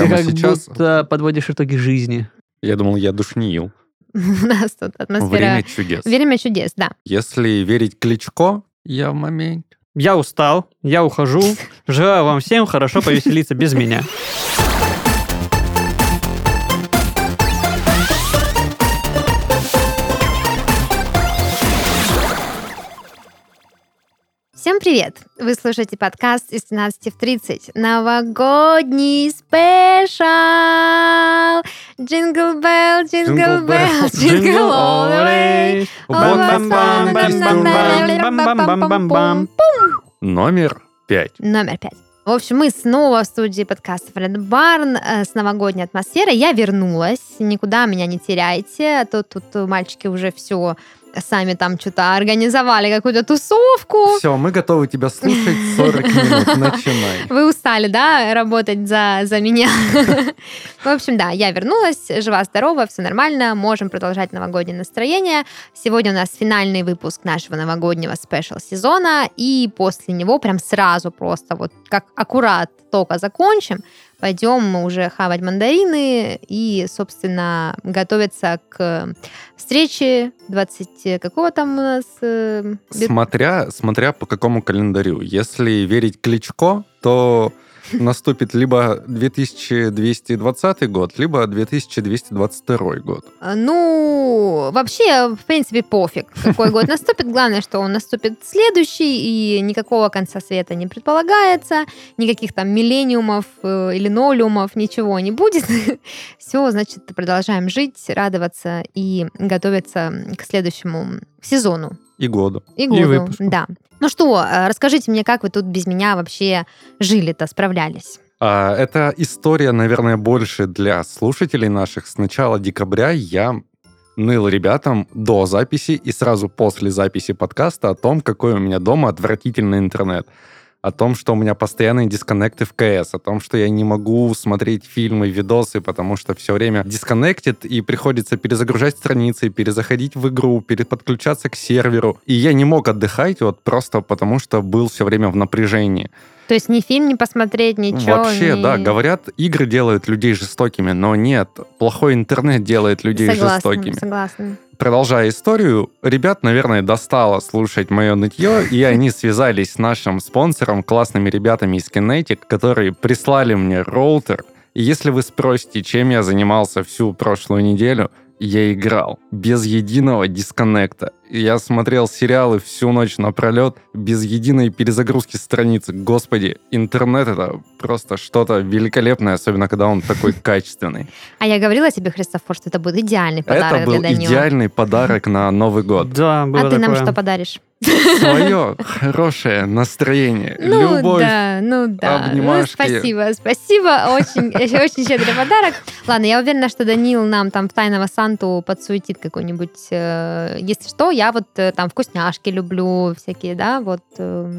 прямо Ты как сейчас. будто подводишь итоги жизни. Я думал, я душнил. У нас тут атмосфера... Время чудес. Время чудес, да. Если верить Кличко, я в моменте. Я устал, я ухожу. Желаю вам всем хорошо повеселиться без меня. Всем привет! Вы слушаете подкаст из 17 в 30. Новогодний спешал Jingle bell, jingle bell, jingle all. Номер пять. Номер пять. В общем, мы снова в студии подкаста Фред Барн с новогодней атмосферой. Я вернулась, никуда меня не теряйте, а то тут мальчики уже все сами там что-то организовали, какую-то тусовку. Все, мы готовы тебя слушать 40 минут. Начинай. Вы устали, да, работать за, за меня? В общем, да, я вернулась, жива-здорова, все нормально, можем продолжать новогоднее настроение. Сегодня у нас финальный выпуск нашего новогоднего спешл-сезона, и после него прям сразу просто вот как аккурат только закончим, пойдем уже хавать мандарины и, собственно, готовиться к встрече 20... Какого там у нас? э, Смотря, смотря по какому календарю. Если верить Кличко, то наступит либо 2220 год, либо 2222 год. А, Ну, вообще, в принципе, пофиг, какой год наступит. Главное, что он наступит следующий, и никакого конца света не предполагается, никаких там миллениумов э, или нолиумов, ничего не будет. Все, значит, продолжаем жить, радоваться и готовиться к следующему сезону И году. и году. выпуску. да. Ну что, э, расскажите мне, как вы тут без меня вообще жили-то, справлялись? А, это история, наверное, больше для слушателей наших. С начала декабря я ныл ребятам до записи и сразу после записи подкаста о том, какой у меня дома отвратительный интернет. О том, что у меня постоянные дисконнекты в КС, о том, что я не могу смотреть фильмы, видосы, потому что все время дисконнектит, и приходится перезагружать страницы, перезаходить в игру, переподключаться к серверу. И я не мог отдыхать вот просто потому, что был все время в напряжении. То есть ни фильм не посмотреть, ничего? Вообще, ни- да, говорят, игры делают людей жестокими, но нет, плохой интернет делает людей согласна, жестокими. Согласна. Продолжая историю, ребят, наверное, достало слушать мое нытье, и они связались с нашим спонсором, классными ребятами из Kinetic, которые прислали мне роутер. И если вы спросите, чем я занимался всю прошлую неделю, я играл без единого дисконнекта. Я смотрел сериалы всю ночь напролет без единой перезагрузки страницы. Господи, интернет это просто что-то великолепное, особенно когда он такой качественный. А я говорила тебе, Христофор, что это будет идеальный подарок Это был для Данила. идеальный подарок на Новый год. Да, было А ты нам что подаришь? Свое хорошее настроение, Ну любовь. да, ну да. Ну, обнимашки. спасибо, спасибо. Очень, очень щедрый подарок. Ладно, я уверена, что Данил нам там в тайного Санту подсуетит какой-нибудь. э, Если что, я вот э, там вкусняшки люблю всякие, да, вот э,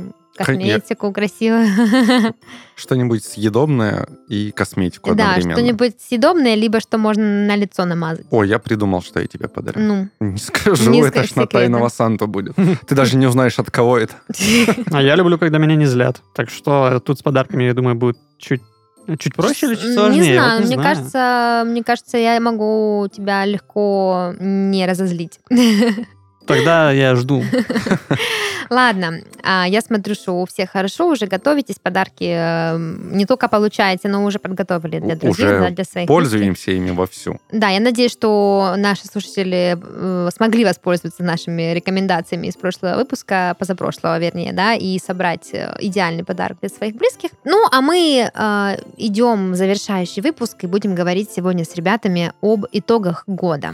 косметику красивую. Что-нибудь съедобное и косметику Да, одновременно. что-нибудь съедобное, либо что можно на лицо намазать. О, я придумал, что я тебе подарю. Ну, Не скажу, Не это ж на секретно. тайного Санту будет. Ты даже не узнаешь, от кого это. А я люблю, когда меня не злят. Так что тут с подарками, я думаю, будет чуть, чуть проще или чуть сложнее? Не Вот знаю, не мне знаю. кажется, мне кажется, я могу тебя легко не разозлить. Тогда я жду. Ладно, а, я смотрю, что у всех хорошо, уже готовитесь, подарки э, не только получаете, но уже подготовили для друзей, Уже да, для своих близких. Пользуемся ими вовсю. Да, я надеюсь, что наши слушатели э, смогли воспользоваться нашими рекомендациями из прошлого выпуска, позапрошлого, вернее, да, и собрать э, идеальный подарок для своих близких. Ну, а мы э, идем в завершающий выпуск и будем говорить сегодня с ребятами об итогах года.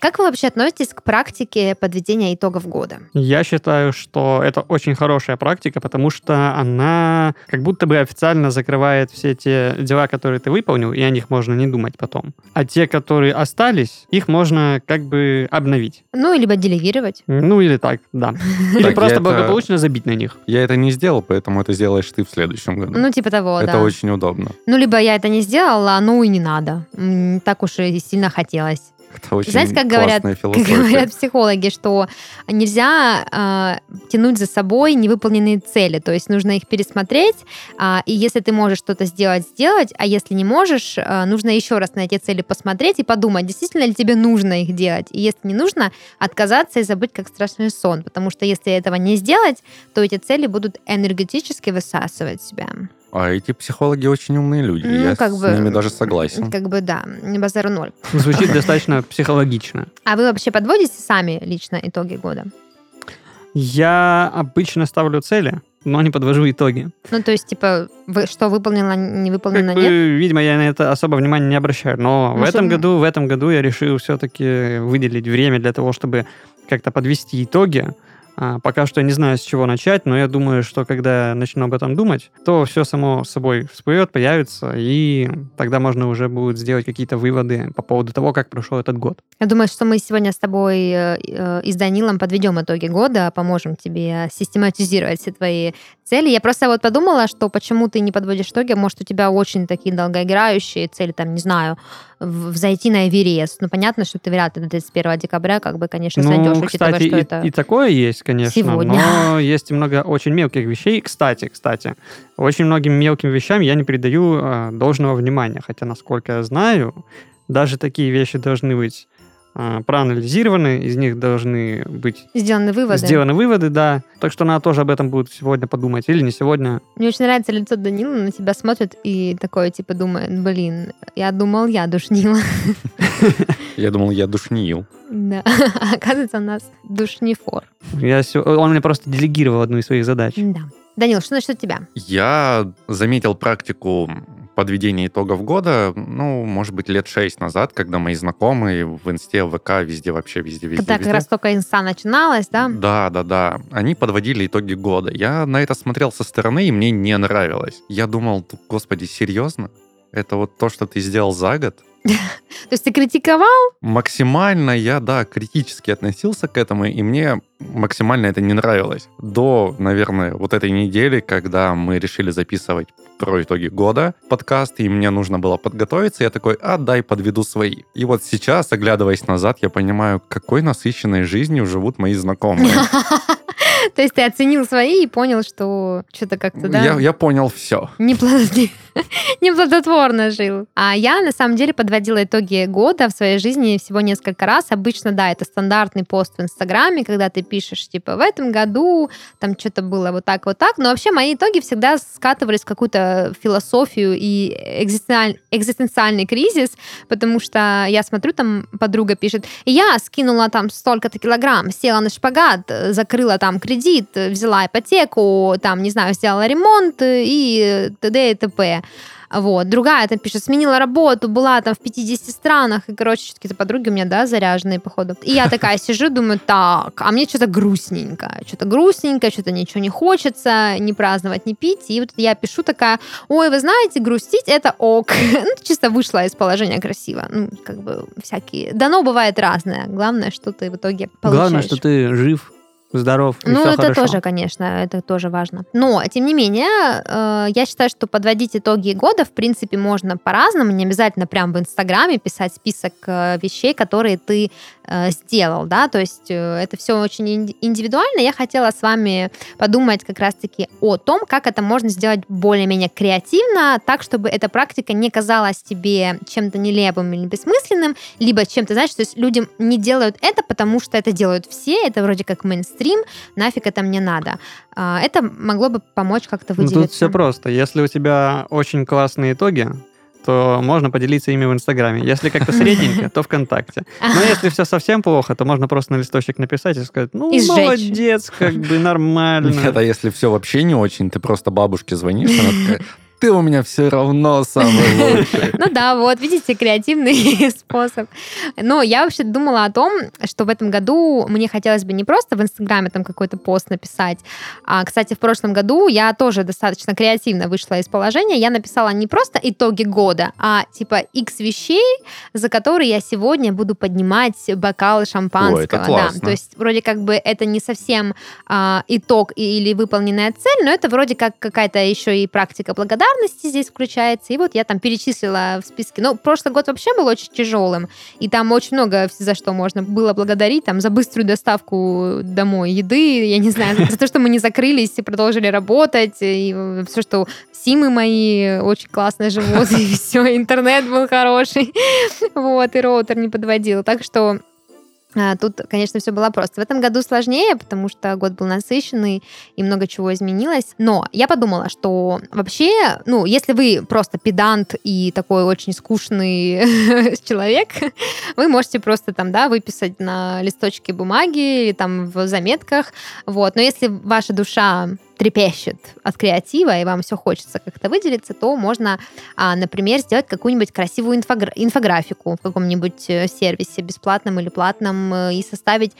Как вы вообще относитесь к практике подведения итогов года? Я считаю, что это очень хорошая практика, потому что она как будто бы официально закрывает все те дела, которые ты выполнил, и о них можно не думать потом. А те, которые остались, их можно как бы обновить. Ну, либо делегировать. Ну или так, да. Или просто это- благополучно забить на них. Я это не сделал, поэтому это сделаешь ты в следующем году. Ну, типа того, это да. очень удобно. Ну, либо я это не сделала, ну и не надо. Так уж и сильно хотелось. Это очень Знаете, как говорят, как говорят психологи, что нельзя а, тянуть за собой невыполненные цели, то есть нужно их пересмотреть, а, и если ты можешь что-то сделать, сделать, а если не можешь, а, нужно еще раз на эти цели посмотреть и подумать, действительно ли тебе нужно их делать, и если не нужно, отказаться и забыть как страшный сон, потому что если этого не сделать, то эти цели будут энергетически высасывать себя. А эти психологи очень умные люди. Ну, Я как с бы- ними даже согласен. Как бы да, базар ноль. Звучит достаточно психологично. А вы вообще подводите сами лично итоги года? Я обычно ставлю цели, но не подвожу итоги. Ну, то есть, типа, вы, что выполнено, не Как выполнено, бы, нет? видимо, я на это особо внимания не обращаю. Но в Может, этом м- году, в этом году я решил все-таки выделить время для того, чтобы как-то подвести итоги. А, Пока что не знаю, с чего начать, но я думаю, что когда начну об этом думать, то все само собой всплывет, появится, и тогда можно уже будет сделать какие-то выводы по поводу того, как прошел этот год. Я думаю, что мы сегодня с тобой э, э, и с Данилом подведем итоги года, поможем тебе систематизировать все твои цели. Я просто вот подумала, что почему ты не подводишь итоги, может, у тебя очень такие долгоиграющие цели, там, не знаю, взойти на Эверест. Ну, понятно, что ты вряд ли до 31 декабря, как бы, конечно, Ну, учитывая, кстати, что и, это... и такое есть, конечно, Сегодня. но есть много очень мелких вещей. Кстати, кстати, очень многим мелким вещам я не придаю э, должного внимания, хотя, насколько я знаю, даже такие вещи должны быть проанализированы, из них должны быть Сделаны выводы. сделаны выводы, да. Так что надо тоже об этом будет сегодня подумать, или не сегодня. Мне очень нравится лицо Данила, на тебя смотрит и такое, типа, думает, блин, я думал, я душнила. Я думал, я душнил. Да. А оказывается, у нас душнифор. Я сё- Он мне просто делегировал одну из своих задач. Да. Данил, что насчет тебя? Я заметил практику подведения итогов года, ну, может быть, лет шесть назад, когда мои знакомые в Инсте, в ВК, везде вообще, везде, везде, Когда как везде. раз только инста начиналась, да? Да, да, да. Они подводили итоги года. Я на это смотрел со стороны, и мне не нравилось. Я думал, господи, серьезно? Это вот то, что ты сделал за год? То есть ты критиковал? Максимально я, да, критически относился к этому, и мне максимально это не нравилось. До, наверное, вот этой недели, когда мы решили записывать про итоги года подкаст, и мне нужно было подготовиться, я такой, а дай подведу свои. И вот сейчас, оглядываясь назад, я понимаю, какой насыщенной жизнью живут мои знакомые. То есть ты оценил свои и понял, что что-то как-то, да? Я, я понял все. неплодотворно жил. А я, на самом деле, подводила итоги года в своей жизни всего несколько раз. Обычно, да, это стандартный пост в Инстаграме, когда ты пишешь, типа, в этом году там что-то было вот так, вот так. Но вообще мои итоги всегда скатывались в какую-то философию и экзистенциаль- экзистенциальный кризис, потому что я смотрю, там подруга пишет, я скинула там столько-то килограмм, села на шпагат, закрыла там кредит, э, взяла ипотеку, там, не знаю, сделала ремонт и т.д. и т.п. Вот. Другая там пишет, сменила работу, была там в 50 странах, и, короче, какие-то подруги у меня, да, заряженные, походу. И я такая сижу, думаю, так, а мне что-то грустненько, что-то грустненько, что-то ничего не хочется, не праздновать, не пить. И вот я пишу такая, ой, вы знаете, грустить это ок. Ну, чисто вышла из положения красиво. Ну, как бы всякие... Дано бывает разное. Главное, что ты в итоге получаешь. Главное, что ты жив, здоров, и Ну, всё это хорошо. тоже, конечно, это тоже важно. Но, тем не менее, э, я считаю, что подводить итоги года, в принципе, можно по-разному, не обязательно прям в Инстаграме писать список э, вещей, которые ты э, сделал, да, то есть э, это все очень инди- индивидуально. Я хотела с вами подумать как раз-таки о том, как это можно сделать более-менее креативно, так, чтобы эта практика не казалась тебе чем-то нелепым или бессмысленным, либо чем-то, знаешь, то есть люди не делают это, потому что это делают все, это вроде как мейнстрим, нафиг это мне надо. А, Это могло бы помочь как-то Ну, выделиться. тут все просто. Если у тебя очень классные итоги, то можно поделиться ими в Инстаграме. Если как-то средненько, то ВКонтакте. Но если все совсем плохо, то можно просто на листочек написать и сказать, ну, И молодец, как бы нормально. Нет, а если все вообще не очень, ты просто бабушке звонишь, она такая, ты у меня все равно самый лучший. Ну да, вот, видите, креативный способ. Но я вообще думала о том, что в этом году мне хотелось бы не просто в Инстаграме там какой-то пост написать, а, кстати, в прошлом году я тоже достаточно креативно вышла из положения. Я написала не просто итоги года, а типа X вещей, за которые я сегодня буду поднимать бокалы шампанского. Ой, это да. То есть вроде как бы это не совсем а, итог или выполненная цель, но это вроде как какая-то еще и практика благодарности, благодарности здесь включается. И вот я там перечислила в списке. Ну, прошлый год вообще был очень тяжелым. И там очень много за что можно было благодарить. Там за быструю доставку домой еды, я не знаю, за то, что мы не закрылись и продолжили работать. И все, что симы мои очень классно живут. И все, интернет был хороший. Вот, и роутер не подводил. Так что Тут, конечно, все было просто. В этом году сложнее, потому что год был насыщенный и много чего изменилось. Но я подумала, что вообще, ну, если вы просто педант и такой очень скучный человек, вы можете просто там, да, выписать на листочке бумаги или там в заметках. Вот. Но если ваша душа трепещет от креатива, и вам все хочется как-то выделиться, то можно, а, например, сделать какую-нибудь красивую инфогра- инфографику в каком-нибудь э, сервисе, бесплатном или платном, э, и составить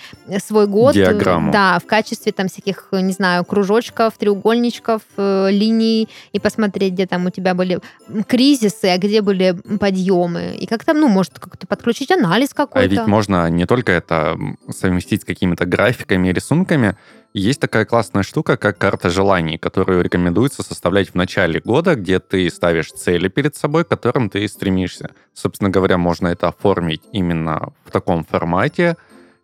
свой год. Э, Диаграмму. Да, в качестве там всяких, не знаю, кружочков, треугольничков, линий, и посмотреть, где там у тебя были кризисы, а где были подъемы. И как-то, ну, может, как-то подключить анализ какой-то. А ведь можно не только это совместить с какими-то графиками и рисунками, есть такая классная штука, как карта желаний, которую рекомендуется составлять в начале года, где ты ставишь цели перед собой, к которым ты стремишься. Собственно говоря, можно это оформить именно в таком формате,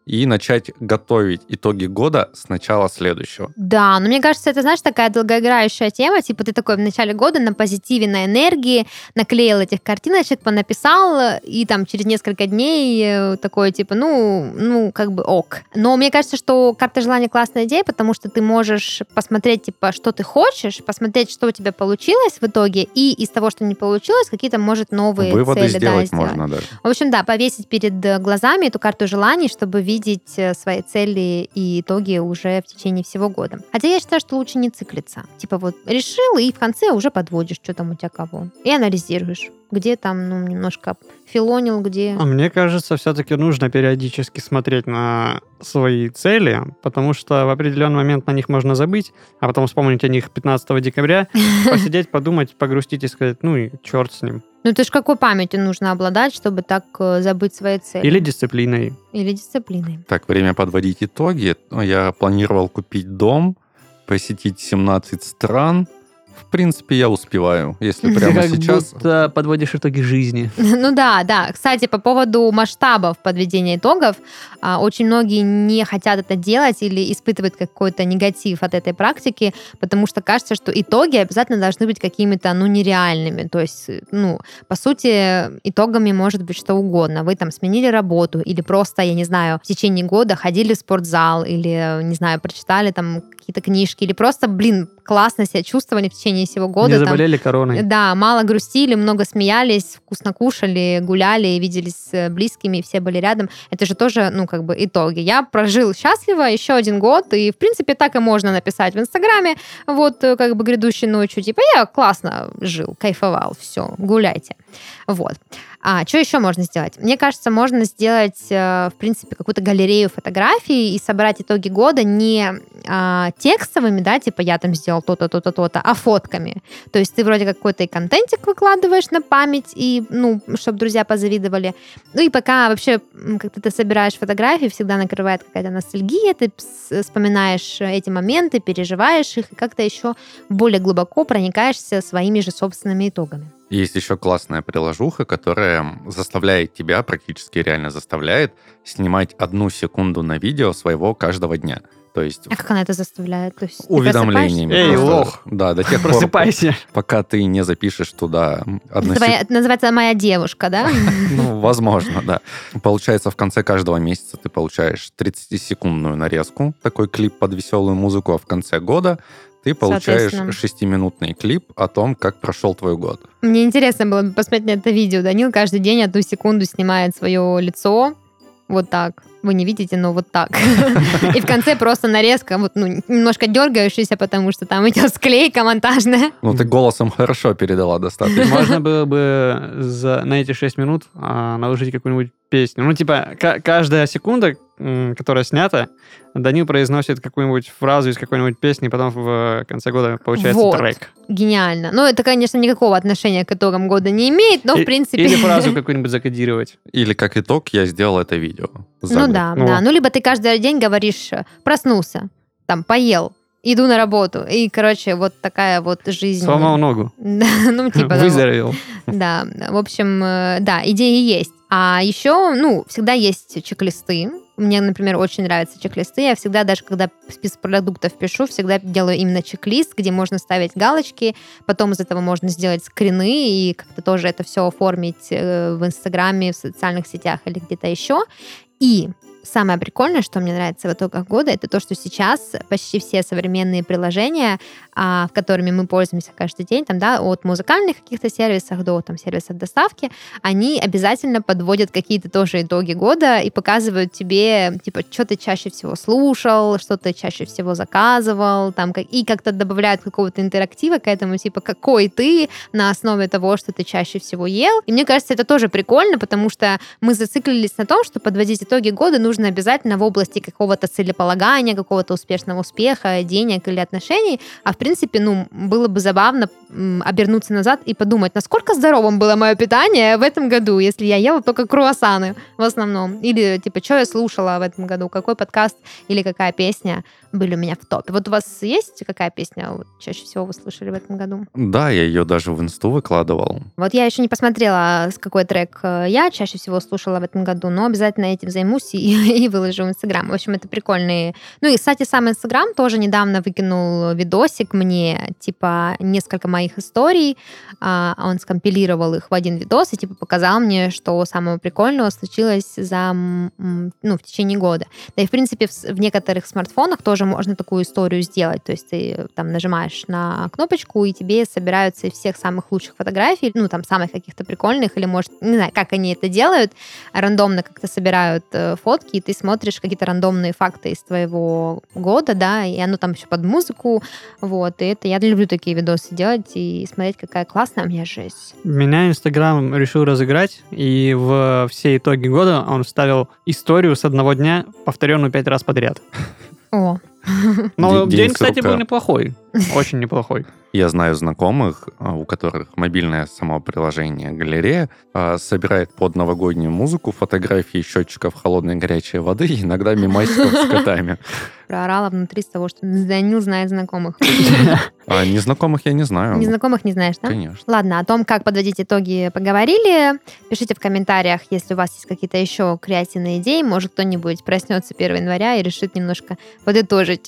и начать готовить итоги года с начала следующего. Да, но мне кажется, это, знаешь, такая долгоиграющая тема, типа ты такой в начале года на позитиве, на энергии, наклеил этих картиночек, понаписал, и там через несколько дней э, такой, типа, ну, ну, как бы ок. Но мне кажется, что карта желания классная идея, потому что ты можешь посмотреть, типа, что ты хочешь, посмотреть, что у тебя получилось в итоге, и из того, что не получилось, какие-то, может, новые Выводы цели сделать да, можно даже. В общем, да, повесить перед э, глазами эту карту желаний, чтобы видеть видеть э, свои цели и итоги уже в течение всего года. Хотя я считаю, что лучше не циклиться. Типа вот решил, и в конце уже подводишь, что там у тебя кого. И анализируешь где там, ну, немножко филонил, где... А мне кажется, все-таки нужно периодически смотреть на свои цели, потому что в определенный момент на них можно забыть, а потом вспомнить о них 15 декабря, посидеть, подумать, погрустить и сказать, ну и черт с ним. Ну, ты ж какой памятью нужно обладать, чтобы так э, забыть свои цели? Или дисциплиной. Или дисциплиной. Так, время подводить итоги. Я планировал купить дом, посетить 17 стран, в принципе, я успеваю, если прямо как сейчас... будто подводишь итоги жизни. Ну да, да. Кстати, по поводу масштабов подведения итогов, а, очень многие не хотят это делать или испытывают какой-то негатив от этой практики, потому что кажется, что итоги обязательно должны быть какими-то, ну, нереальными. То есть, ну, по сути, итогами может быть что угодно. Вы там сменили работу или просто, я не знаю, в течение года ходили в спортзал или, не знаю, прочитали там какие-то книжки или просто, блин, классно себя чувствовали в течение всего года. Не заболели там, короной. Да, мало грустили, много смеялись, вкусно кушали, гуляли, виделись с близкими, все были рядом. Это же тоже, ну, как бы итоги. Я прожил счастливо еще один год, и, в принципе, так и можно написать в Инстаграме, вот, э, как бы грядущей ночью, типа, я классно жил, кайфовал, все, гуляйте. Вот. А что еще можно сделать? Мне кажется, можно сделать, э, в принципе, какую-то галерею фотографий и собрать итоги года не а, текстовыми, да, типа я там сделал то-то, то-то, то-то, а фотками. То есть ты вроде какой-то и контентик выкладываешь на память, и, ну, чтобы друзья позавидовали. Ну и пока вообще, как ты собираешь фотографии, всегда накрывает какая-то ностальгия, ты вспоминаешь эти моменты, переживаешь их, и как-то еще более глубоко проникаешься своими же собственными итогами. Есть еще классная приложуха, которая заставляет тебя, практически реально заставляет, снимать одну секунду на видео своего каждого дня. То есть... А как она это заставляет? То есть уведомлениями. Эй, лох! Да, до тех Просыпайся. пор, пока ты не запишешь туда... Одну Твоя, сек... Называется «Моя девушка», да? Ну, возможно, да. Получается, в конце каждого месяца ты получаешь 30-секундную нарезку, такой клип под веселую музыку, а в конце года ты получаешь шестиминутный клип о том, как прошел твой год. Мне интересно было бы посмотреть на это видео. Данил каждый день одну секунду снимает свое лицо, вот так. Вы не видите, но вот так. И в конце просто нарезка, вот, ну, немножко дергающаяся, потому что там идет склейка монтажная. Ну, ты голосом хорошо передала достаточно. Можно было бы за, на эти 6 минут а, наложить какую-нибудь песню. Ну, типа, каждая секунда, которая снята, Данил произносит какую-нибудь фразу из какой-нибудь песни, и потом в конце года получается вот. трек. Гениально. Ну, это, конечно, никакого отношения к итогам года не имеет, но, и, в принципе... Или фразу какую-нибудь закодировать. Или как итог я сделал это видео. Ну да, ну. да. Ну, либо ты каждый день говоришь, проснулся, там, поел, иду на работу. И, короче, вот такая вот жизнь. Сломал ногу. Да, ну, типа. Выздоровел. Да, в общем, э, да, идеи есть. А еще, ну, всегда есть чек-листы. Мне, например, очень нравятся чек-листы. Я всегда, даже когда список продуктов пишу, всегда делаю именно чек-лист, где можно ставить галочки, потом из этого можно сделать скрины и как-то тоже это все оформить э, в Инстаграме, в социальных сетях или где-то еще. И самое прикольное, что мне нравится в итогах года, это то, что сейчас почти все современные приложения, а, которыми мы пользуемся каждый день, там, да, от музыкальных каких-то сервисов до там, сервисов доставки, они обязательно подводят какие-то тоже итоги года и показывают тебе, типа, что ты чаще всего слушал, что ты чаще всего заказывал, там, как, и как-то добавляют какого-то интерактива к этому, типа, какой ты на основе того, что ты чаще всего ел. И мне кажется, это тоже прикольно, потому что мы зациклились на том, что подводить итоги года нужно нужно обязательно в области какого-то целеполагания, какого-то успешного успеха, денег или отношений. А в принципе, ну, было бы забавно обернуться назад и подумать, насколько здоровым было мое питание в этом году, если я ела только круассаны в основном. Или, типа, что я слушала в этом году, какой подкаст или какая песня были у меня в топе. Вот у вас есть какая песня чаще всего вы слушали в этом году? Да, я ее даже в инсту выкладывал. Вот я еще не посмотрела, с какой трек э, я чаще всего слушала в этом году, но обязательно этим займусь и и выложу в Инстаграм. В общем, это прикольные... Ну и, кстати, сам Инстаграм тоже недавно выкинул видосик мне, типа, несколько моих историй. А, он скомпилировал их в один видос и, типа, показал мне, что самого прикольного случилось за, ну, в течение года. Да и, в принципе, в, некоторых смартфонах тоже можно такую историю сделать. То есть ты там нажимаешь на кнопочку, и тебе собираются всех самых лучших фотографий, ну, там, самых каких-то прикольных, или, может, не знаю, как они это делают, рандомно как-то собирают э, фотки, и ты смотришь какие-то рандомные факты из твоего года, да, и оно там еще под музыку, вот, и это я люблю такие видосы делать и смотреть, какая классная у меня жизнь. Меня Инстаграм решил разыграть, и в все итоги года он вставил историю с одного дня, повторенную пять раз подряд. О. Но день, день кстати, был неплохой. Очень неплохой. Я знаю знакомых, а, у которых мобильное само приложение галерея а, собирает под новогоднюю музыку фотографии счетчиков холодной и горячей воды и иногда мимасиков с котами. Проорала внутри с того, что Данил знает знакомых. А незнакомых я не знаю. Незнакомых не знаешь, да? Конечно. Ладно, о том, как подводить итоги, поговорили. Пишите в комментариях, если у вас есть какие-то еще креативные идеи. Может, кто-нибудь проснется 1 января и решит немножко подытожить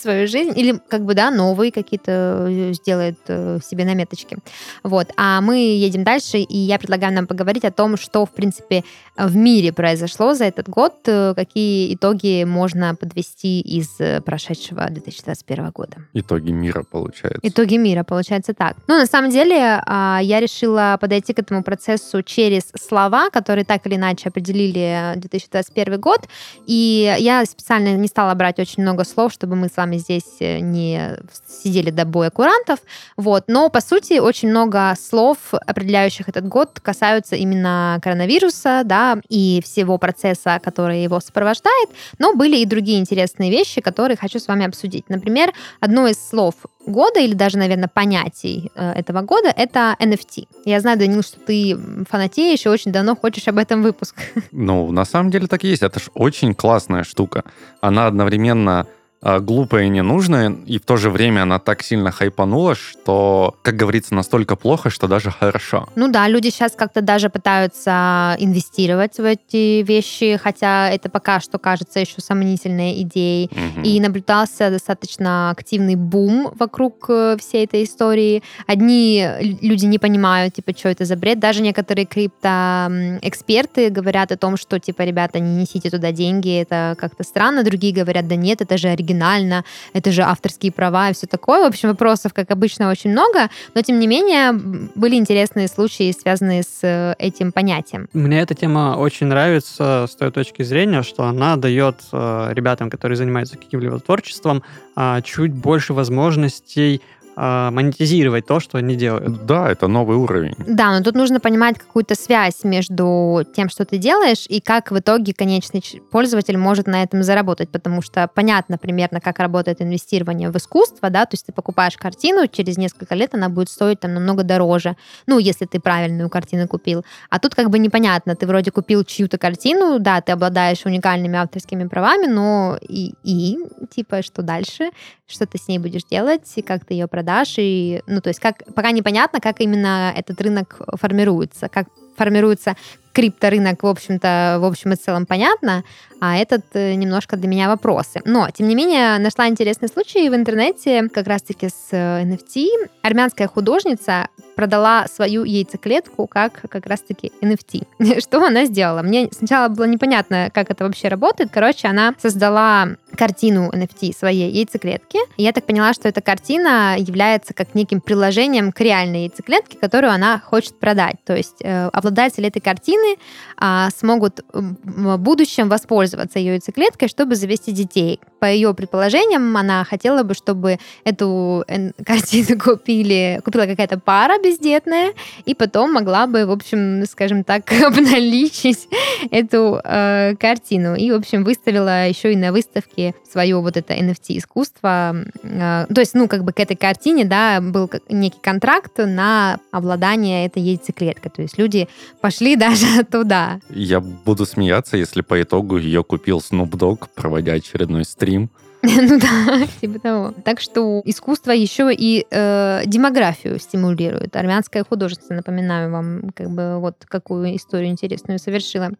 свою жизнь. Или, как бы, да, новые какие-то э, сделает э, себе наметочки. Вот. А мы едем дальше, и я предлагаю нам поговорить о том, что, в принципе, в мире произошло за этот год, э, какие итоги можно подвести из прошедшего 2021 года. Итоги мира, получается. Итоги мира, получается так. Ну, на самом деле, а, я решила подойти к этому процессу через слова, которые так или иначе определили 2021 год, и я специально не стала брать очень много слов, чтобы мы с вами здесь не сидели до боя курантов, вот. Но, по сути, очень много слов, определяющих этот год, касаются именно коронавируса, да, и всего процесса, который его сопровождает, но были и другие интересные вещи, которые хочу с вами обсудить. Например, одно из слов года или даже, наверное, понятий э, этого года это NFT. Я знаю, Данил, что ты фанатеешь и очень давно хочешь об этом выпуск. Ну, на самом деле так и есть. Это же очень классная штука. Она одновременно глупая и ненужная, и в то же время она так сильно хайпанула, что, как говорится, настолько плохо, что даже хорошо. Ну да, люди сейчас как-то даже пытаются инвестировать в эти вещи, хотя это пока что кажется еще сомнительной идеей. Угу. И наблюдался достаточно активный бум вокруг э, всей этой истории. Одни люди не понимают, типа, что это за бред. Даже некоторые криптоэксперты говорят о том, что, типа, ребята, не несите туда деньги, это как-то странно. Другие говорят, да нет, это же оригинально оригинально, это же авторские права и все такое. В общем, вопросов, как обычно, очень много, но, тем не менее, были интересные случаи, связанные с э, этим понятием. Мне эта тема очень нравится с той точки зрения, что она дает э, ребятам, которые занимаются каким-либо творчеством, а, чуть больше возможностей монетизировать то, что они делают. Да, это новый уровень. Да, но тут нужно понимать какую-то связь между тем, что ты делаешь, и как в итоге конечный пользователь может на этом заработать, потому что понятно примерно, как работает инвестирование в искусство, да, то есть ты покупаешь картину, через несколько лет она будет стоить там намного дороже, ну, если ты правильную картину купил. А тут как бы непонятно, ты вроде купил чью-то картину, да, ты обладаешь уникальными авторскими правами, но и, и типа, что дальше? Что ты с ней будешь делать, и как ты ее продашь, и, ну, то есть как, пока непонятно, как именно этот рынок формируется, как формируется крипторынок, в общем-то, в общем и целом понятно, а этот э, немножко для меня вопросы. Но, тем не менее, нашла интересный случай в интернете, как раз-таки с э, NFT. Армянская художница продала свою яйцеклетку как как раз-таки NFT. Что она сделала? Мне сначала было непонятно, как это вообще работает. Короче, она создала картину NFT своей яйцеклетки. Я так поняла, что эта картина является как неким приложением к реальной яйцеклетке, которую она хочет продать. То есть э, обладатели этой картины а, смогут в будущем воспользоваться ее яйцеклеткой, чтобы завести детей. По ее предположениям, она хотела бы, чтобы эту картину купили, купила какая-то пара бездетная, и потом могла бы, в общем, скажем так, обналичить эту э, картину. И, в общем, выставила еще и на выставке свое вот это NFT искусство. Э, то есть, ну, как бы к этой картине, да, был некий контракт на обладание этой яйцеклеткой. То есть люди пошли даже туда. Я буду смеяться, если по итогу ее купил Snoop Dogg, проводя очередной стрим. Ну да, типа того. Так что искусство еще и э, демографию стимулирует. Армянская художница, напоминаю вам, как бы вот какую историю интересную совершила.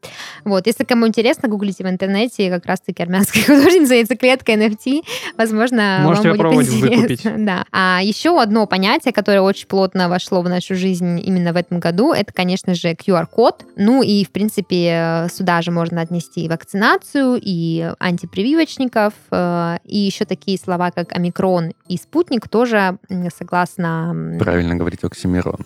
Вот, если кому интересно, гуглите в интернете как раз-таки армянская художница, яйцеклетка NFT, возможно, Можете вам будет интересно. Да. А еще одно понятие, которое очень плотно вошло в нашу жизнь именно в этом году, это, конечно же, QR-код. Ну и, в принципе, сюда же можно отнести и вакцинацию, и антипрививочников, э, и еще такие слова, как омикрон и спутник, тоже согласно... Правильно говорить оксимирон.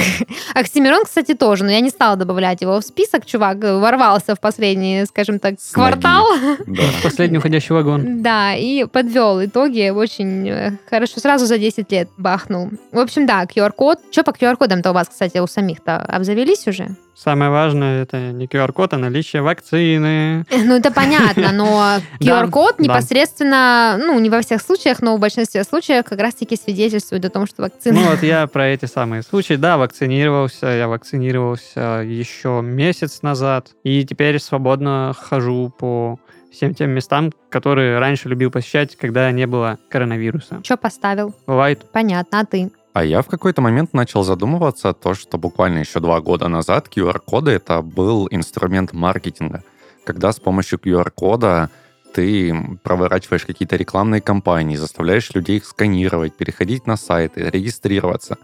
Оксимирон, кстати, тоже, но я не стала добавлять его в список. Чувак ворвался в последний, скажем так, квартал. Да. Последний уходящий вагон. Да, и подвел итоги очень э, хорошо. Сразу за 10 лет бахнул. В общем, да, QR-код. Что по QR-кодам-то у вас, кстати, у самих-то обзавелись уже? Самое важное это не QR-код, а наличие вакцины. Ну, это понятно, но QR-код непосредственно, ну, не во всех случаях, но в большинстве случаев как раз-таки свидетельствует о том, что вакцина... Ну вот я про эти самые случаи. Да, вакцинировался. Я вакцинировался еще месяц назад. И теперь свободно хожу по всем тем местам, которые раньше любил посещать, когда не было коронавируса. Что поставил? Бывает. Понятно, а ты? А я в какой-то момент начал задумываться то, что буквально еще два года назад QR-коды это был инструмент маркетинга, когда с помощью QR-кода ты проворачиваешь какие-то рекламные кампании, заставляешь людей их сканировать, переходить на сайты, регистрироваться.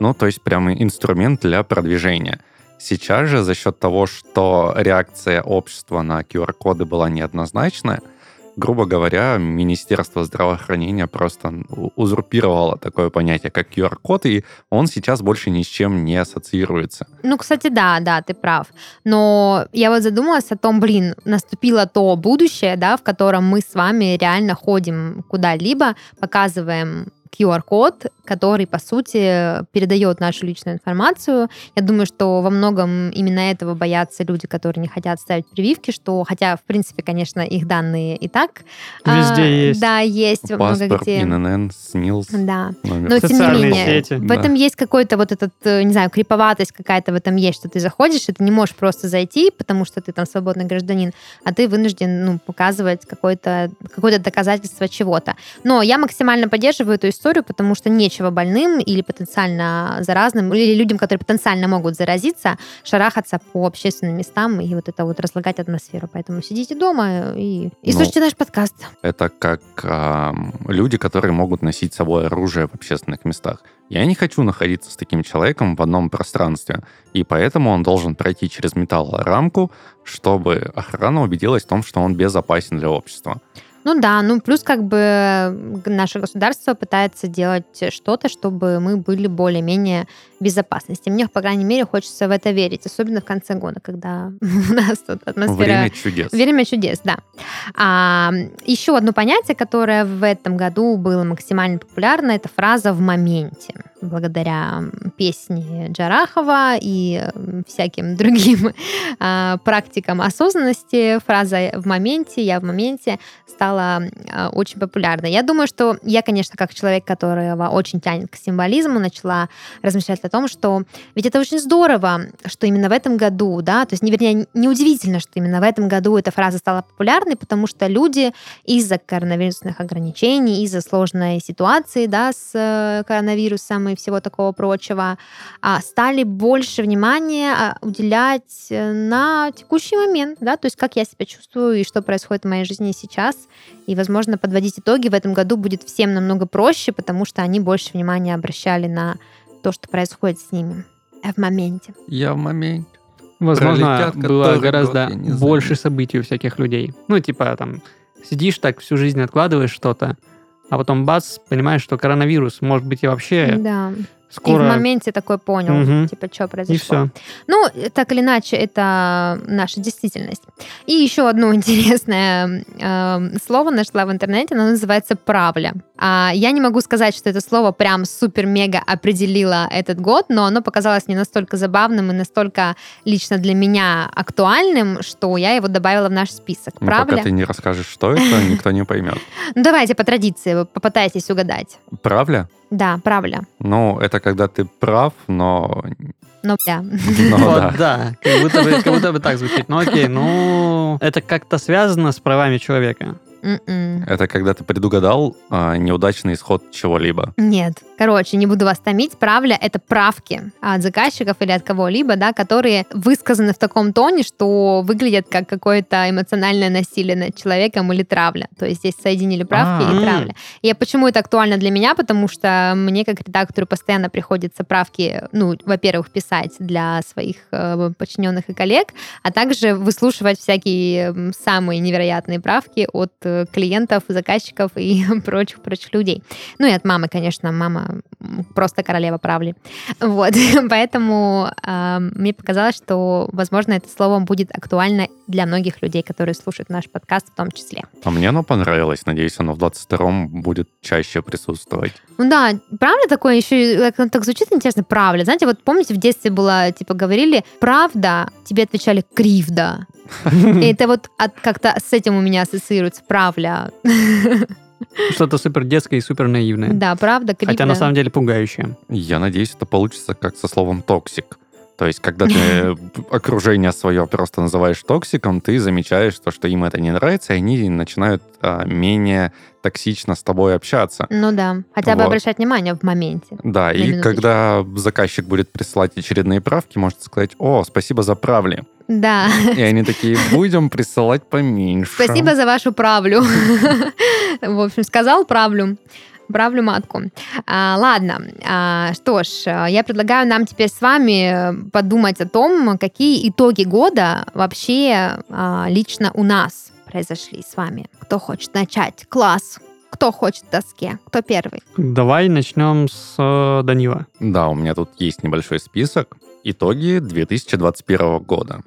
Ну, то есть прям инструмент для продвижения. Сейчас же за счет того, что реакция общества на QR-коды была неоднозначная, грубо говоря, Министерство здравоохранения просто узурпировало такое понятие, как QR-код, и он сейчас больше ни с чем не ассоциируется. Ну, кстати, да, да, ты прав. Но я вот задумалась о том, блин, наступило то будущее, да, в котором мы с вами реально ходим куда-либо, показываем QR-код, который, по сути, передает нашу личную информацию. Я думаю, что во многом именно этого боятся люди, которые не хотят ставить прививки, что, хотя, в принципе, конечно, их данные и так... Везде а, есть. Да, есть во много Паспорт, где. ИНН, СНИЛС. Да. номер. Но тем не менее, сети. в этом есть какой-то вот этот, э, не знаю, криповатость какая-то в этом есть, что ты заходишь, и ты не можешь просто зайти, потому что ты там свободный гражданин, а ты вынужден, ну, показывать какое-то какое доказательство чего-то. Но я максимально поддерживаю эту историю, потому что нечего больным или потенциально заразным, или людям, которые потенциально могут заразиться, шарахаться по общественным местам и вот это вот разлагать атмосферу. Поэтому сидите дома и, и Ну, слушайте наш подкаст. Это как ам, люди, которые могут носить с собой оружие в общественных местах. Я не хочу находиться с таким человеком в одном пространстве, и поэтому он должен пройти через металлорамку, чтобы охрана убедилась в том, что он безопасен для общества. Ну да, ну плюс как бы наше государство пытается делать что-то, чтобы мы были более-менее безопасности. Мне, по крайней мере, хочется в это верить, особенно в конце года, когда у нас тут атмосфера... Время чудес. Время чудес, да. А, еще одно понятие, которое в этом году было максимально популярно, это фраза «в моменте». Благодаря песне Джарахова и всяким другим а, практикам осознанности, фраза «в моменте», «я в моменте» стала а, очень популярной. Я думаю, что я, конечно, как человек, которого очень тянет к символизму, начала размышлять о том, что ведь это очень здорово, что именно в этом году, да, то есть, вернее, неудивительно, что именно в этом году эта фраза стала популярной, потому что люди из-за коронавирусных ограничений, из-за сложной ситуации, да, с э, коронавирусом и всего такого прочего, а, стали больше внимания а, уделять э, на текущий момент, да, то есть как я себя чувствую и что происходит в моей жизни сейчас. И, возможно, подводить итоги в этом году будет всем намного проще, потому что они больше внимания обращали на то, что происходит с ними в моменте. Я в моменте. Возможно, Пролетят было гораздо год, больше событий у всяких людей. Ну, типа, там, сидишь так всю жизнь, откладываешь что-то, а потом бац, понимаешь, что коронавирус, может быть, и вообще Да. Скоро... И в моменте такой понял, Мгм. типа, что И произошло. все. Ну, так или иначе, это наша действительность. И еще одно интересное э, слово нашла в интернете, оно называется «правля». А, я не могу сказать, что это слово прям супер-мега определило этот год, но оно показалось мне настолько забавным и настолько лично для меня актуальным, что я его добавила в наш список. Ну, «Правля». пока ты не расскажешь, что это, никто не поймет. Ну, давайте по традиции, попытайтесь угадать. Правля? Да, «правля». Ну, это когда ты прав, но... Но, бля. но вот, да. да. Как будто, бы, как будто бы так звучит. Ну окей, ну это как-то связано с правами человека. М-м. Это когда ты предугадал а, неудачный исход чего-либо. Нет. Короче, не буду вас томить. Правля — это правки от заказчиков или от кого-либо, да, которые высказаны в таком тоне, что выглядят как какое-то эмоциональное насилие над человеком или травля. То есть здесь соединили правки А. и травля. И почему это актуально для меня? Потому что мне, как редактору, постоянно приходится правки, ну, во-первых, писать для своих э, подчиненных и коллег, а также выслушивать всякие самые невероятные правки от э, клиентов, заказчиков и прочих-прочих людей. Ну и от мамы, конечно, мама просто королева правли. Вот, поэтому э, мне показалось, что, возможно, это слово будет актуально для многих людей, которые слушают наш подкаст в том числе. А мне оно понравилось. Надеюсь, оно в 22-м будет чаще присутствовать. Ну да, правда такое еще, как оно так звучит интересно, правда. Знаете, вот помните, в детстве было, типа, говорили, правда, тебе отвечали кривда. И это вот от- как-то с этим у меня ассоциируется правда. Что-то супер детское и супер наивное. Да, правда, кривда. Хотя на самом деле пугающее. Я надеюсь, это получится как со словом «токсик». То есть, когда ты окружение свое просто называешь токсиком, ты замечаешь то, что им это не нравится, и они начинают а, менее токсично с тобой общаться. Ну да, хотя бы Вот. обращать внимание в моменте. Да, и минуточку. когда заказчик будет присылать очередные правки, может сказать, о, спасибо за правли. Да, И они такие, будем присылать поменьше. спасибо за вашу правлю. В общем, сказал правлю. Правлю матку. А, ладно, А, что ж, я предлагаю нам теперь с вами э, подумать о том, какие итоги года вообще а, лично у нас произошли с вами. Кто хочет начать? Класс. Кто хочет в доске? Кто первый? Давай начнем с э, Данила. Да, у меня тут есть небольшой список. Итоги 2021 года.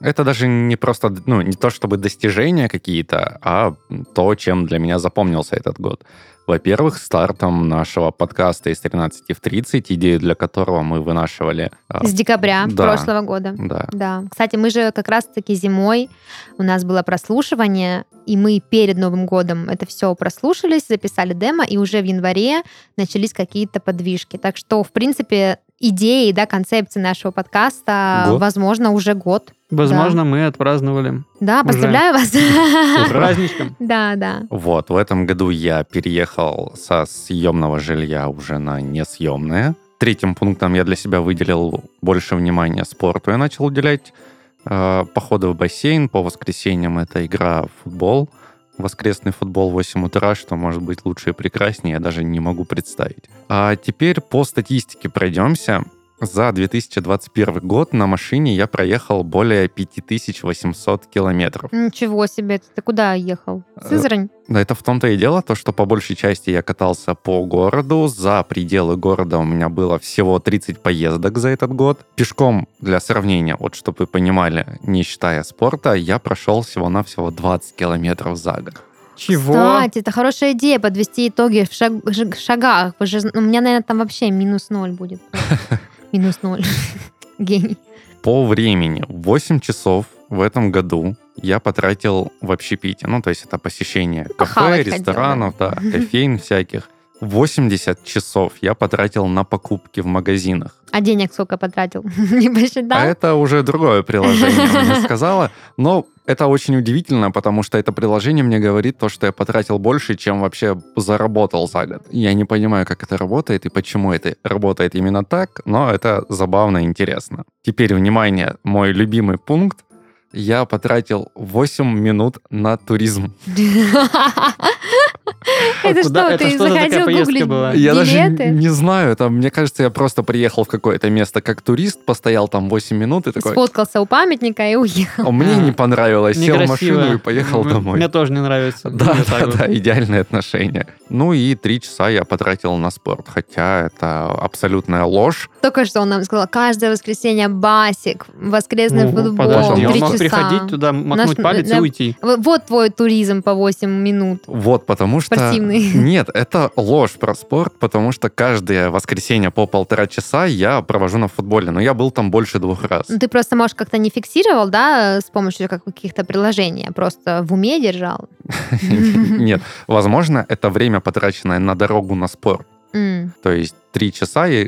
Это даже не просто, ну, не то чтобы достижения какие-то, а то, чем для меня запомнился этот год. Во-первых, стартом нашего подкаста из 13 в 30, идею для которого мы вынашивали. а, С декабря да. прошлого года. Да, Да. Кстати, мы же как раз-таки зимой у нас было прослушивание, и мы перед Новым годом это все прослушались, записали демо, и уже в январе начались какие-то подвижки. Так что, в принципе, идеи, да, концепции нашего подкаста, Год. возможно, уже год. Возможно, мы отпраздновали. Да, Уже. поздравляю вас. С праздничком. Да, да. Вот, в этом году я переехал со съемного жилья уже на несъемное. Третьим пунктом я для себя выделил больше внимания спорту. Я начал уделять э, походы в бассейн. По воскресеньям это игра в футбол. Воскресный футбол в 8 утра, что может быть лучше и прекраснее, я даже не могу представить. А теперь по статистике пройдемся. За 2021 год на машине я проехал более 5800 километров. Ничего себе, ты куда ехал? Э, Сызрань? Да, это в том-то и дело, то, что по большей части я катался по городу. За пределы города у меня было всего 30 поездок за этот год. Пешком, для сравнения, вот чтобы вы понимали, не считая спорта, я прошел всего-навсего 20 километров за год. Чего? Кстати, это хорошая идея подвести итоги в шаг- шаг- шагах. Же, у меня, наверное, там вообще минус ноль будет. Минус ноль. Гений. По времени 8 часов в этом году я потратил в общепите. Ну, то есть это посещение кафе, похавать хотел, ресторанов, да, кофейн всяких. 80 часов я потратил на покупки в магазинах. А денег сколько потратил? Не А посчитал? это уже другое приложение мне сказала. Но это очень удивительно, потому что это приложение мне говорит то, что я потратил больше, чем вообще заработал за год. Я не понимаю, как это работает и почему это работает именно так, но это забавно и интересно. Теперь, внимание, мой любимый пункт. Я потратил 8 минут на туризм. Это Куда- что, это ты что за такая захотел поездка гуглить была? Я даже билеты? не знаю, это, мне кажется, я просто приехал в какое-то место как турист, постоял там 8 минут и такой... Сфоткался у памятника и уехал. А мне А, не понравилось, сел в машину и поехал домой. Мне тоже не нравится. Да, да, да, идеальные отношения. Ну и три часа я потратил на спорт, хотя это абсолютная ложь. Только что он нам сказал, каждое воскресенье басик, воскресный Ну, футбол, подожди, три мог часа. приходить туда, макнуть Наш- палец и уйти. Вот твой туризм по 8 минут. Вот, потому что... Спортивный. Нет, это ложь про спорт, потому что каждое воскресенье по полтора часа я провожу на футболе, но я был там больше двух раз. Ну, Ты просто, может, как-то не фиксировал, да, с помощью как- каких-то приложений, а просто в уме держал. Нет, возможно, это время, потраченное на дорогу на спорт. М. То есть три часа э,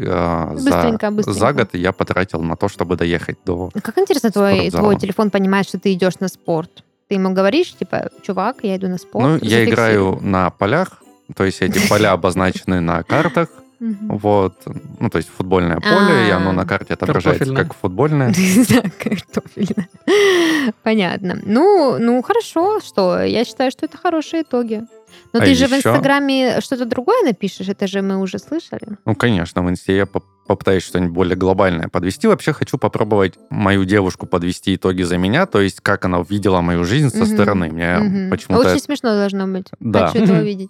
за, Быстренько, быстренько. за год я потратил на то, чтобы доехать до... Как интересно, твой, Спортзала. твой телефон понимает, что ты идешь на спорт. Ты ему говоришь, типа, чувак, я иду на спорт. Ну, я играю на полях, то есть эти поля обозначены на картах, вот, ну, то есть футбольное поле, и А. оно на карте отображается Картофельное. как футбольное. Да, картофельно. Понятно. Ну, ну, хорошо, что? Я считаю, что это хорошие итоги. Но А ты же в еще- Инстаграме что-то другое напишешь, это же мы уже слышали. Ну, конечно, в инсте я поп- попытаюсь что-нибудь более глобальное подвести. Вообще хочу попробовать мою девушку подвести итоги за меня, то есть как она видела мою жизнь со Мгм. стороны. Мне Мгм. почему-то Очень смешно должно быть. Да. Хочу этого видеть.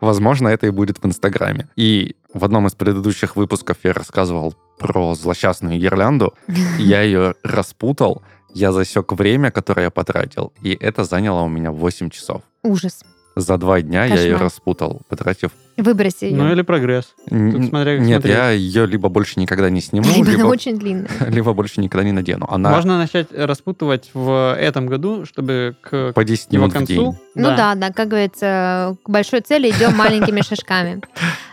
Возможно, это и будет в Инстаграме. И в одном из предыдущих выпусков я рассказывал про злосчастную гирлянду. Я ее распутал, я засек время, которое я потратил, и это заняло у меня 8 часов. Ужас. За два дня я ее Кошмар. распутал, потратив... Выброси ее. Ну или прогресс. Н- смотря как Нет, смотреть. я ее либо больше никогда не сниму, Либо она либо, очень длинная. либо больше никогда не надену. Она Можно начать распутывать в этом году, чтобы к по 10 его в день. концу... Ну да, да, как говорится, к большой цели идем маленькими шажками.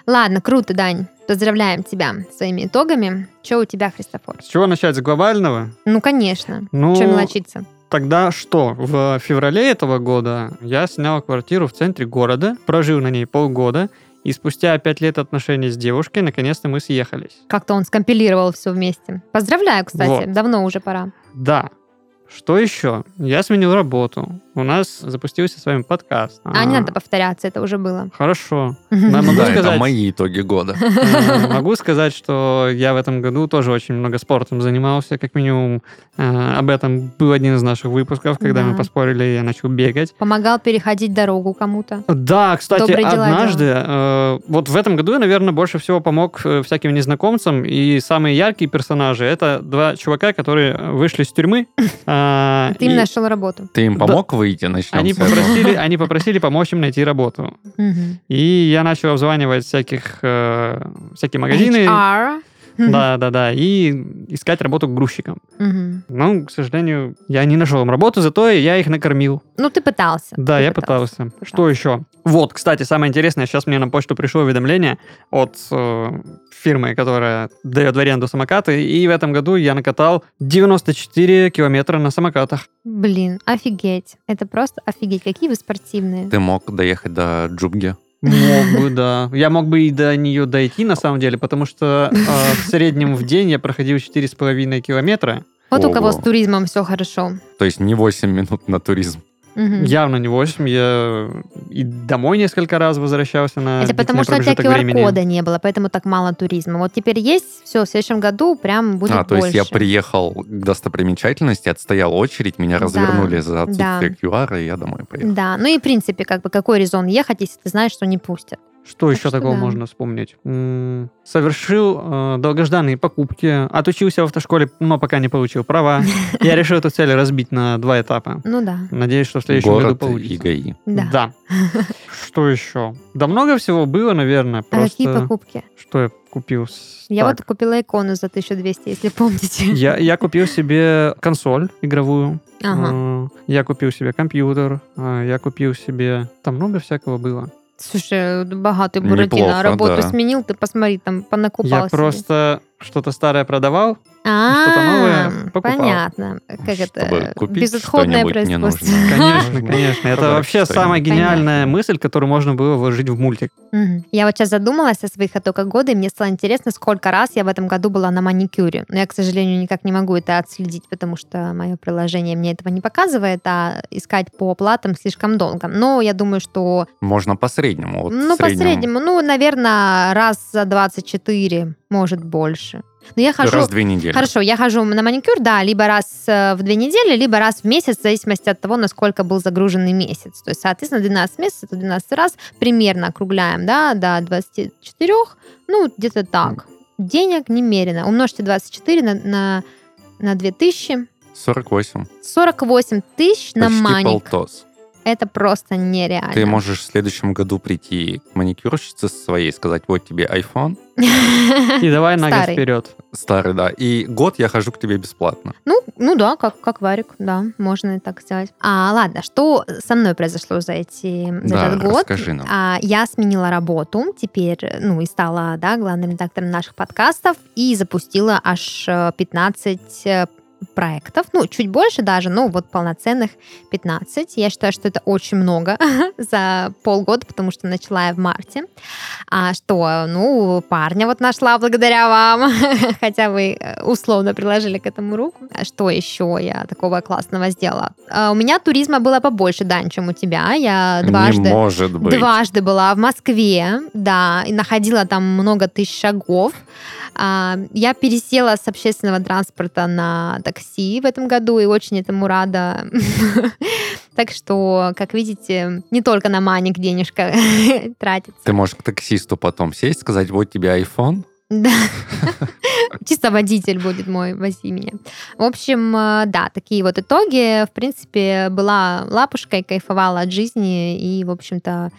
Ладно, круто, Дань. Поздравляем тебя своими итогами. Что у тебя, Христофор? С чего начать? С глобального? Ну, конечно. Ну, Че мелочиться? Тогда что? В феврале этого года я снял квартиру в центре города, прожил на ней полгода, и спустя пять лет отношений с девушкой наконец-то мы съехались. Как-то он скомпилировал все вместе. Поздравляю, кстати. Вот. Давно уже пора. Да. Что еще? Я сменил работу. У нас запустился с вами подкаст. А, не надо повторяться, это уже было. Хорошо. Да, могу Да, это сказать- мои итоги года. Могу сказать, что я в этом году тоже очень много спортом занимался. Как минимум, э, об этом был один из наших выпусков, когда Да. мы поспорили, я начал бегать. Помогал переходить дорогу кому-то. Да, кстати, Добрые однажды, э, вот в этом году я, наверное, больше всего помог э, всяким незнакомцам, и самые яркие персонажи — это два чувака, которые вышли из тюрьмы. а, Ты им нашел работу. Ты им помог выйти? Начнем Они попросили, они попросили помочь им найти работу. Мгм. И я начал обзванивать всяких, э, всякие магазины. HR. Да, да, да. И искать работу грузчиком. Но, к сожалению, я не нашел им работу, зато я их накормил. Ну, ты пытался. Да, Ты я пытался. Что еще? Вот, кстати, самое интересное, сейчас мне на почту пришло уведомление от э, фирмы, которая дает в аренду самокаты, и в этом году я накатал 94 километра на самокатах. Блин, офигеть. Это просто офигеть. Какие вы спортивные. Ты мог доехать до Джубги? Мог бы, да. Я мог бы и до нее дойти, на самом деле, потому что э, в среднем в день я проходил 4,5 километра. Вот у кого с Ого. туризмом все хорошо. То есть не 8 минут на туризм. Мгм. Явно не 8. Я и домой несколько раз возвращался на Это потому, что у тебя. QR-кода не было, поэтому так мало туризма. Вот теперь есть, все, в следующем году прям будет а, то больше. есть я приехал к достопримечательности, отстоял очередь, меня Да, развернули за да. отсутствие QR, и я домой поехал. Да, ну и в принципе, как бы какой резон ехать, если ты знаешь, что не пустят? Что Так еще что такого да. можно вспомнить? М, Совершил э, долгожданные покупки, отучился в автошколе, но пока не получил права. Я решил эту цель разбить на два этапа. Ну да, Надеюсь, что в следующем году Город и получится. ГАИ. да. Что еще? Да много всего было, наверное. А какие покупки? что я купил? Я так. вот купила икону за 1200, если помните. Я, я купил себе консоль игровую. Ага. Э, Я купил себе компьютер. э, Я купил себе... Там много всякого было. Слушай, богатый Буратино, Неплохо, работу да. сменил, ты посмотри, там понакупал я просто что-то старое продавал. А, что-то новое покупал. Понятно. Как это? купить Безотходное производство. Конечно, конечно. Это вообще самая гениальная мысль, которую можно было вложить в мультик. Я вот сейчас задумалась о своих итогах года, и мне стало интересно, сколько раз я в этом году была на маникюре. Но я, к сожалению, никак не могу это отследить, потому что мое приложение мне этого не показывает, а искать по оплатам слишком долго. Но я думаю, что, Можно по среднему. Вот ну, по среднем среднему, ну, наверное, раз за 24, может, больше. Но я хожу... Раз в две недели. Хорошо, я хожу на маникюр, да, либо раз э, в две недели, либо раз в месяц, в зависимости от того, насколько был загруженный месяц. То есть, соответственно, 12 месяцев, это 12 раз, примерно округляем, да, до 24, ну, где-то так. Денег немерено. Умножьте 24 на, на, на 2000, 48. 48 тысяч на Почти маник. полтос. Это просто нереально. Ты можешь в следующем году прийти к маникюрщице своей и сказать, вот тебе iPhone, И давай на год Старый. вперед. старый, да, и год я хожу к тебе бесплатно. Ну, ну да, как, как варик, да, можно и так сделать. А, ладно, что со мной произошло за, эти, за Да, этот год? расскажи нам. А, я сменила работу теперь, ну, и стала, да, главным редактором наших подкастов, и запустила аж э, 15 э, проектов, ну, чуть больше даже, ну, вот полноценных 15. Я считаю, что это очень много за полгода, потому что начала я в марте. А что, ну, парня вот нашла благодаря вам, хотя вы э, условно приложили к этому руку. А Что еще я такого классного сделала? А, У меня туризма было побольше, Дань, чем у тебя. Я дважды... Не может быть. Дважды была в Москве, да, и находила там много тысяч шагов. А, Я пересела с общественного транспорта на такси в этом году и очень этому рада. Так что, как видите, не только на маник денежка тратится. Ты можешь к таксисту потом сесть, сказать, вот тебе iPhone. Да. Чисто водитель будет мой, вози меня. В общем, э, да, такие вот итоги. В принципе, была лапушкой, кайфовала от жизни и, в общем-то,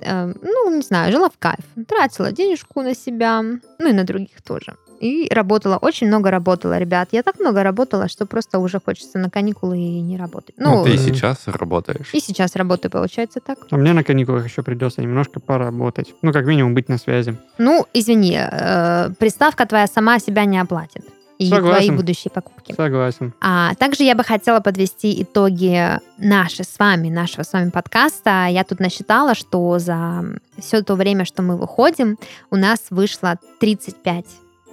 э, ну, не знаю, жила в кайф. Тратила денежку на себя, ну и на других тоже. И работала, очень много работала, ребят. Я так много работала, что просто уже хочется на каникулы и не работать. Ну, Ну, ты и сейчас работаешь. и сейчас работаю, получается так. А мне на каникулах еще придется немножко поработать. Ну, как минимум, быть на связи. Ну, извини, э, приставка твоя сама себя не оплатит. И твои Согласен. будущие покупки. Согласен. А также я бы хотела подвести итоги наши с вами, нашего с вами подкаста. Я тут насчитала, что за все то время, что мы выходим, у нас вышло 35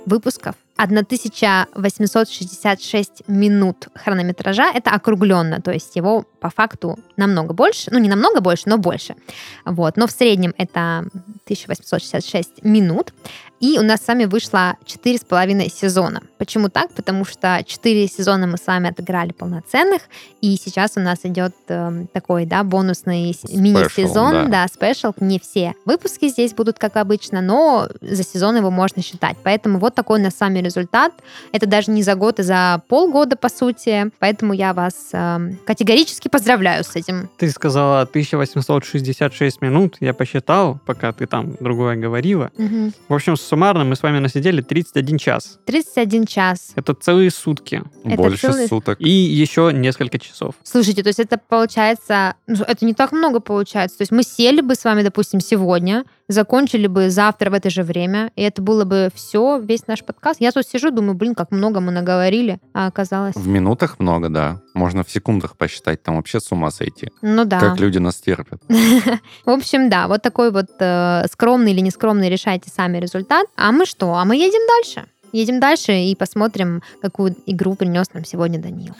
выпусков. 1866 минут хронометража. Это округленно, то есть его по факту намного больше. Ну, не намного больше, но больше. Вот. Но в среднем это 1866 минут. И у нас с вами вышло 4,5 сезона. Почему так? Потому что 4 сезона мы с вами отыграли полноценных, и сейчас у нас идет эм, такой, да, бонусный мини-сезон, да. да, спешл. Не все выпуски здесь будут, как обычно, но за сезон его можно считать. Поэтому вот такой у нас с вами результат. Это даже не за год, а за полгода, по сути. Поэтому я вас эм, категорически поздравляю с этим. Ты сказала 1866 минут. Я посчитал, пока ты там другое говорила. Мгм. В общем, суммарно мы с вами насидели 31 час. 31 час. Это целые сутки. Это Больше целый- суток. И еще несколько часов. Слушайте, то есть это получается, ну, это не так много получается. То есть мы сели бы с вами, допустим, сегодня, закончили бы завтра в это же время, и это было бы все, весь наш подкаст. Я тут сижу, думаю, блин, как много мы наговорили, а оказалось... В минутах много, да. Можно в секундах посчитать, там вообще с ума сойти. Ну да. Как люди нас терпят. В общем, да, вот такой вот э, скромный или нескромный решайте сами результат. А мы что? А мы едем дальше. Едем дальше и посмотрим, какую игру принес нам сегодня Данил.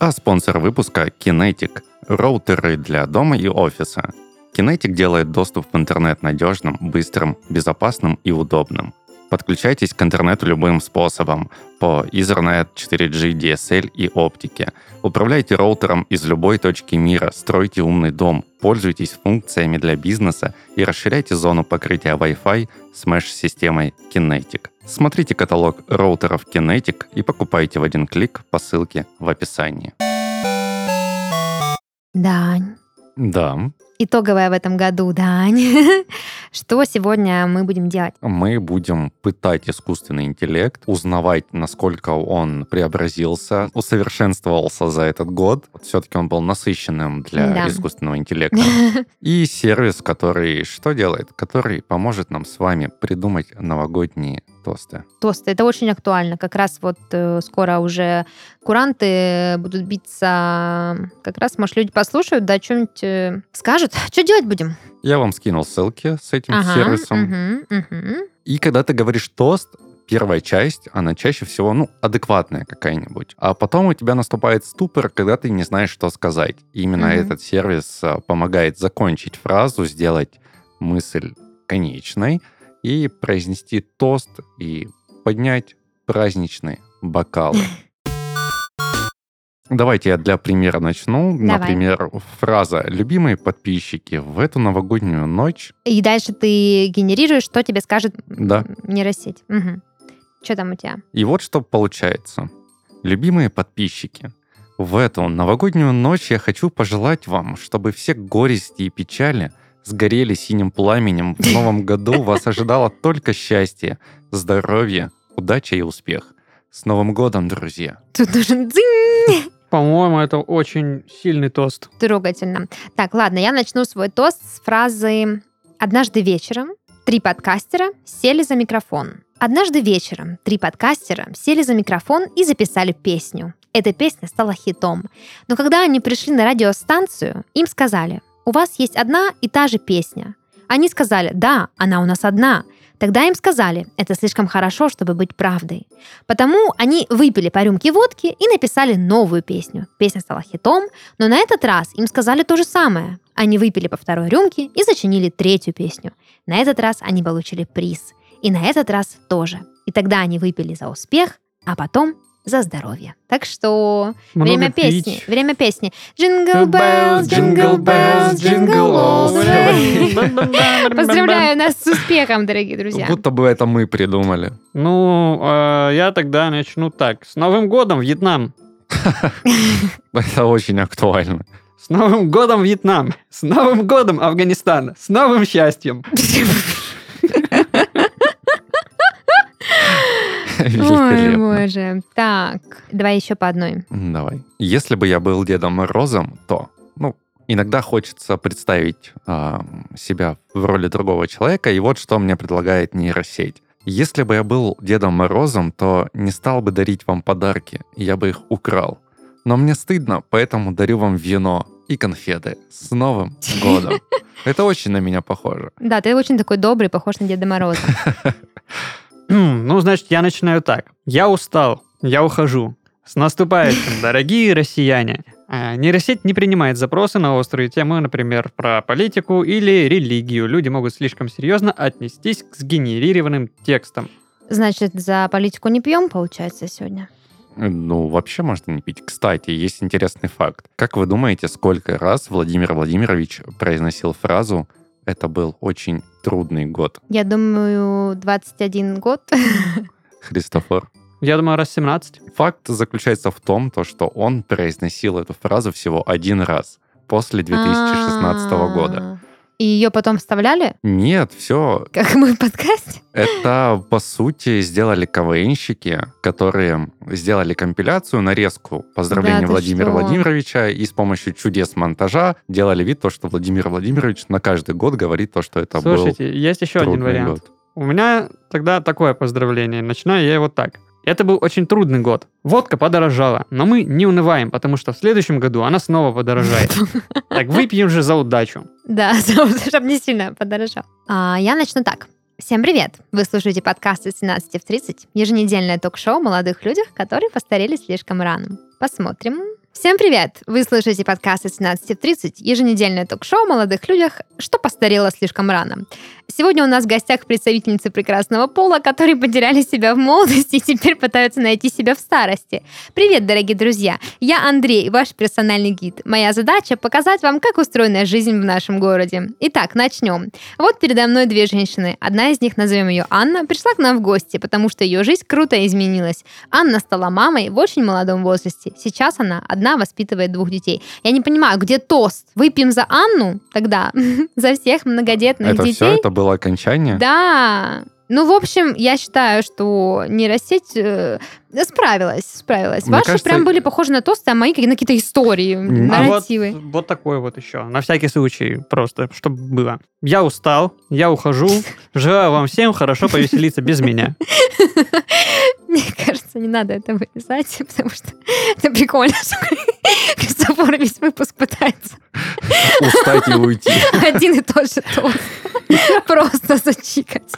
А спонсор выпуска — Kinetic — роутеры для дома и офиса. Kinetic делает доступ в интернет надежным, быстрым, безопасным и удобным. Подключайтесь к интернету любым способом по Ethernet, 4G, DSL и оптике. Управляйте роутером из любой точки мира, стройте умный дом, пользуйтесь функциями для бизнеса и расширяйте зону покрытия Wi-Fi с меш-системой Kinetic. Смотрите каталог роутеров Kinetic и покупайте в один клик по ссылке в описании. Дань. Да, Итоговая в этом году, Дань. Что сегодня мы будем делать? мы будем пытать искусственный интеллект, узнавать, насколько он преобразился, усовершенствовался за этот год. Все-таки он был насыщенным для Да. искусственного интеллекта. И сервис, который что делает? Который поможет нам с вами придумать новогодние тосты. Тосты. Это очень актуально. Как раз вот э, скоро уже куранты будут биться. Как раз, может, люди послушают, да, что-нибудь э, скажут. Что делать будем? Я вам скинул ссылки с этим Ага, сервисом. мгм, мгм. И когда ты говоришь тост, первая часть, она чаще всего, ну, адекватная какая-нибудь. А потом у тебя наступает ступор, когда ты не знаешь, что сказать. И именно Мгм. этот сервис а, помогает закончить фразу, сделать мысль конечной и произнести тост и поднять праздничные бокалы. Давайте я для примера начну. Давай. Например, фраза «Любимые подписчики, в эту новогоднюю ночь...» И дальше ты генерируешь, что тебе скажет Да. нейросеть. Что там у тебя? И вот что получается. Любимые подписчики, в эту новогоднюю ночь я хочу пожелать вам, чтобы все горести и печали сгорели синим пламенем. В новом году вас ожидало только счастье, здоровье, удача и успех. С Новым годом, друзья! Тут нужен дзинь. По-моему, это очень сильный тост. Трогательно. Так, ладно, я начну свой тост с фразы «Однажды вечером три подкастера сели за микрофон». Однажды вечером три подкастера сели за микрофон и записали песню. Эта песня стала хитом. Но когда они пришли на радиостанцию, им сказали, у вас есть одна и та же песня. Они сказали, да, она у нас одна. Тогда им сказали, это слишком хорошо, чтобы быть правдой. Потому они выпили по рюмке водки и написали новую песню. Песня стала хитом, но на этот раз им сказали то же самое. Они выпили по второй рюмке и сочинили третью песню. На этот раз они получили приз. И на этот раз тоже. И тогда они выпили за успех, а потом за здоровье. Так что Много время пить. песни. Время песни. Bells, jingle all the way. Поздравляю нас с успехом, дорогие друзья. Будто бы это мы придумали. Ну, э, я тогда начну так. С Новым годом, Вьетнам! Это очень актуально. С Новым годом, Вьетнам! С Новым годом, Афганистан! С новым счастьем! Ой, боже. Так, давай еще по одной. Давай. Если бы я был Дедом Морозом, то, ну, иногда хочется представить а, себя в роли другого человека, и вот что мне предлагает нейросеть. Если бы я был Дедом Морозом, то не стал бы дарить вам подарки, я бы их украл. Но мне стыдно, поэтому дарю вам вино и конфеты. С Новым годом! Это очень на меня похоже. Да, ты очень такой добрый, похож на Деда Мороза. Ну, значит, я начинаю так. Я устал, я ухожу. С наступающим, дорогие россияне! А, Нейросеть не принимает запросы на острые темы, например, про политику или религию. Люди могут слишком серьезно отнестись к сгенерированным текстам. Значит, за политику не пьем, получается, сегодня? Ну, вообще можно не пить. Кстати, есть интересный факт. Как вы думаете, сколько раз Владимир Владимирович произносил фразу «Это был очень трудный год»? Я думаю, 21 год. Христофор. Я думаю, раз 17. Факт заключается в том, то, что он произносил эту фразу всего один раз после 2016 года. И ее потом вставляли, Нет, все. как мы в подкасте? Это, по сути, сделали КВНщики, которые сделали компиляцию, нарезку поздравления Да Владимира что? Владимировича и с помощью чудес монтажа делали вид, то, что Владимир Владимирович на каждый год говорит то, что это Слушайте, есть еще был один вариант. год. У меня тогда такое поздравление. Начинаю я его так. Это был очень трудный год. Водка подорожала, но мы не унываем, потому что в следующем году она снова подорожает. Так выпьем же за удачу. Да, чтобы не сильно подорожал. А, я начну так. Всем привет! Вы слушаете подкаст от 17 в 30, еженедельное ток-шоу о молодых людях, которые постарели слишком рано. Посмотрим, Всем привет! Вы слышите подкаст от 17 в 30, еженедельное ток-шоу о молодых людях, что постарело слишком рано. Сегодня у нас в гостях представительницы прекрасного пола, которые потеряли себя в молодости и теперь пытаются найти себя в старости. Привет, дорогие друзья! Я Андрей, ваш персональный гид. Моя задача — показать вам, как устроена жизнь в нашем городе. Итак, начнем. Вот передо мной две женщины. Одна из них, назовем ее Анна, пришла к нам в гости, потому что ее жизнь круто изменилась. Анна стала мамой в очень молодом возрасте. Сейчас она одна воспитывает двух детей. Я не понимаю, где тост? Выпьем за Анну тогда? за всех многодетных это детей? все, это было окончание? Да. Ну, в общем, я считаю, что нейросеть э, справилась, справилась. Мне Ваши кажется- прям были похожи на тосты, а мои на какие-то истории, А нарративы. вот, вот такой вот еще, на всякий случай, просто, чтобы было. Я устал, я ухожу, желаю вам всем хорошо повеселиться без меня. Мне кажется, не надо это вырезать, потому что это прикольно, что Христофор весь выпуск пытается Устать и уйти. один и тот же тост просто зачикать.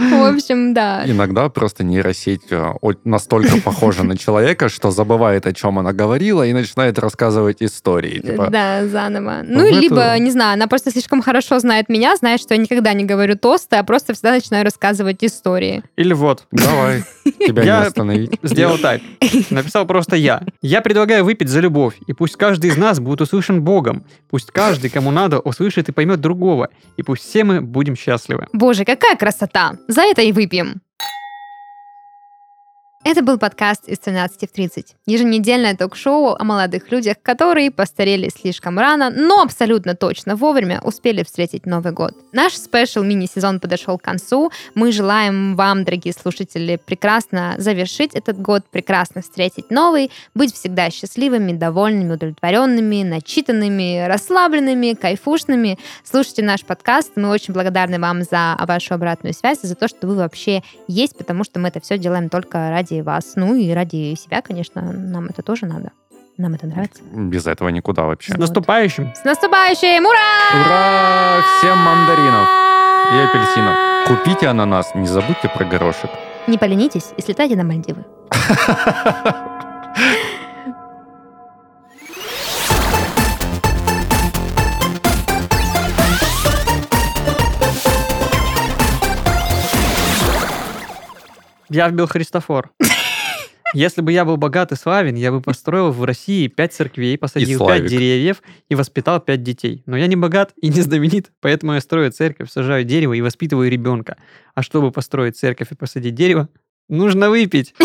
В общем, да. Иногда просто нейросеть э, настолько похожа на человека, что забывает, о чем она говорила, и начинает рассказывать истории. Типа, Да, заново. Ну, эту- либо, не знаю, она просто слишком хорошо знает меня, знает, что я никогда не говорю тосты, а просто всегда начинаю рассказывать истории. Или вот, давай, тебя не Я остановить. сделал так. Написал просто я. Я предлагаю выпить за любовь, и пусть каждый из нас будет услышан Богом. Пусть каждый, кому надо, услышит и поймет другого. И пусть все мы будем счастливы. Боже, какая красота! За это и выпьем! Это был подкаст из 13 в 30. Еженедельное ток-шоу о молодых людях, которые постарели слишком рано, но абсолютно точно вовремя успели встретить Новый год. Наш спешл мини-сезон подошел к концу. Мы желаем вам, дорогие слушатели, прекрасно завершить этот год, прекрасно встретить новый, быть всегда счастливыми, довольными, удовлетворенными, начитанными, расслабленными, кайфушными. Слушайте наш подкаст. Мы очень благодарны вам за вашу обратную связь и за то, что вы вообще есть, потому что мы это все делаем только ради вас. Ну и ради себя, конечно. Нам это тоже надо. Нам это нравится. Без этого никуда вообще. С наступающим! С наступающим! Ура! Ура! Всем мандаринов и апельсинов. Купите ананас, не забудьте про горошек. Не поленитесь и слетайте на Мальдивы. Я вбил Христофор. Если бы я был богат и славен, я бы построил в России пять церквей, посадил пять деревьев и воспитал пять детей. Но я не богат и не знаменит, поэтому я строю церковь, сажаю дерево и воспитываю ребенка. А чтобы построить церковь и посадить дерево, нужно выпить.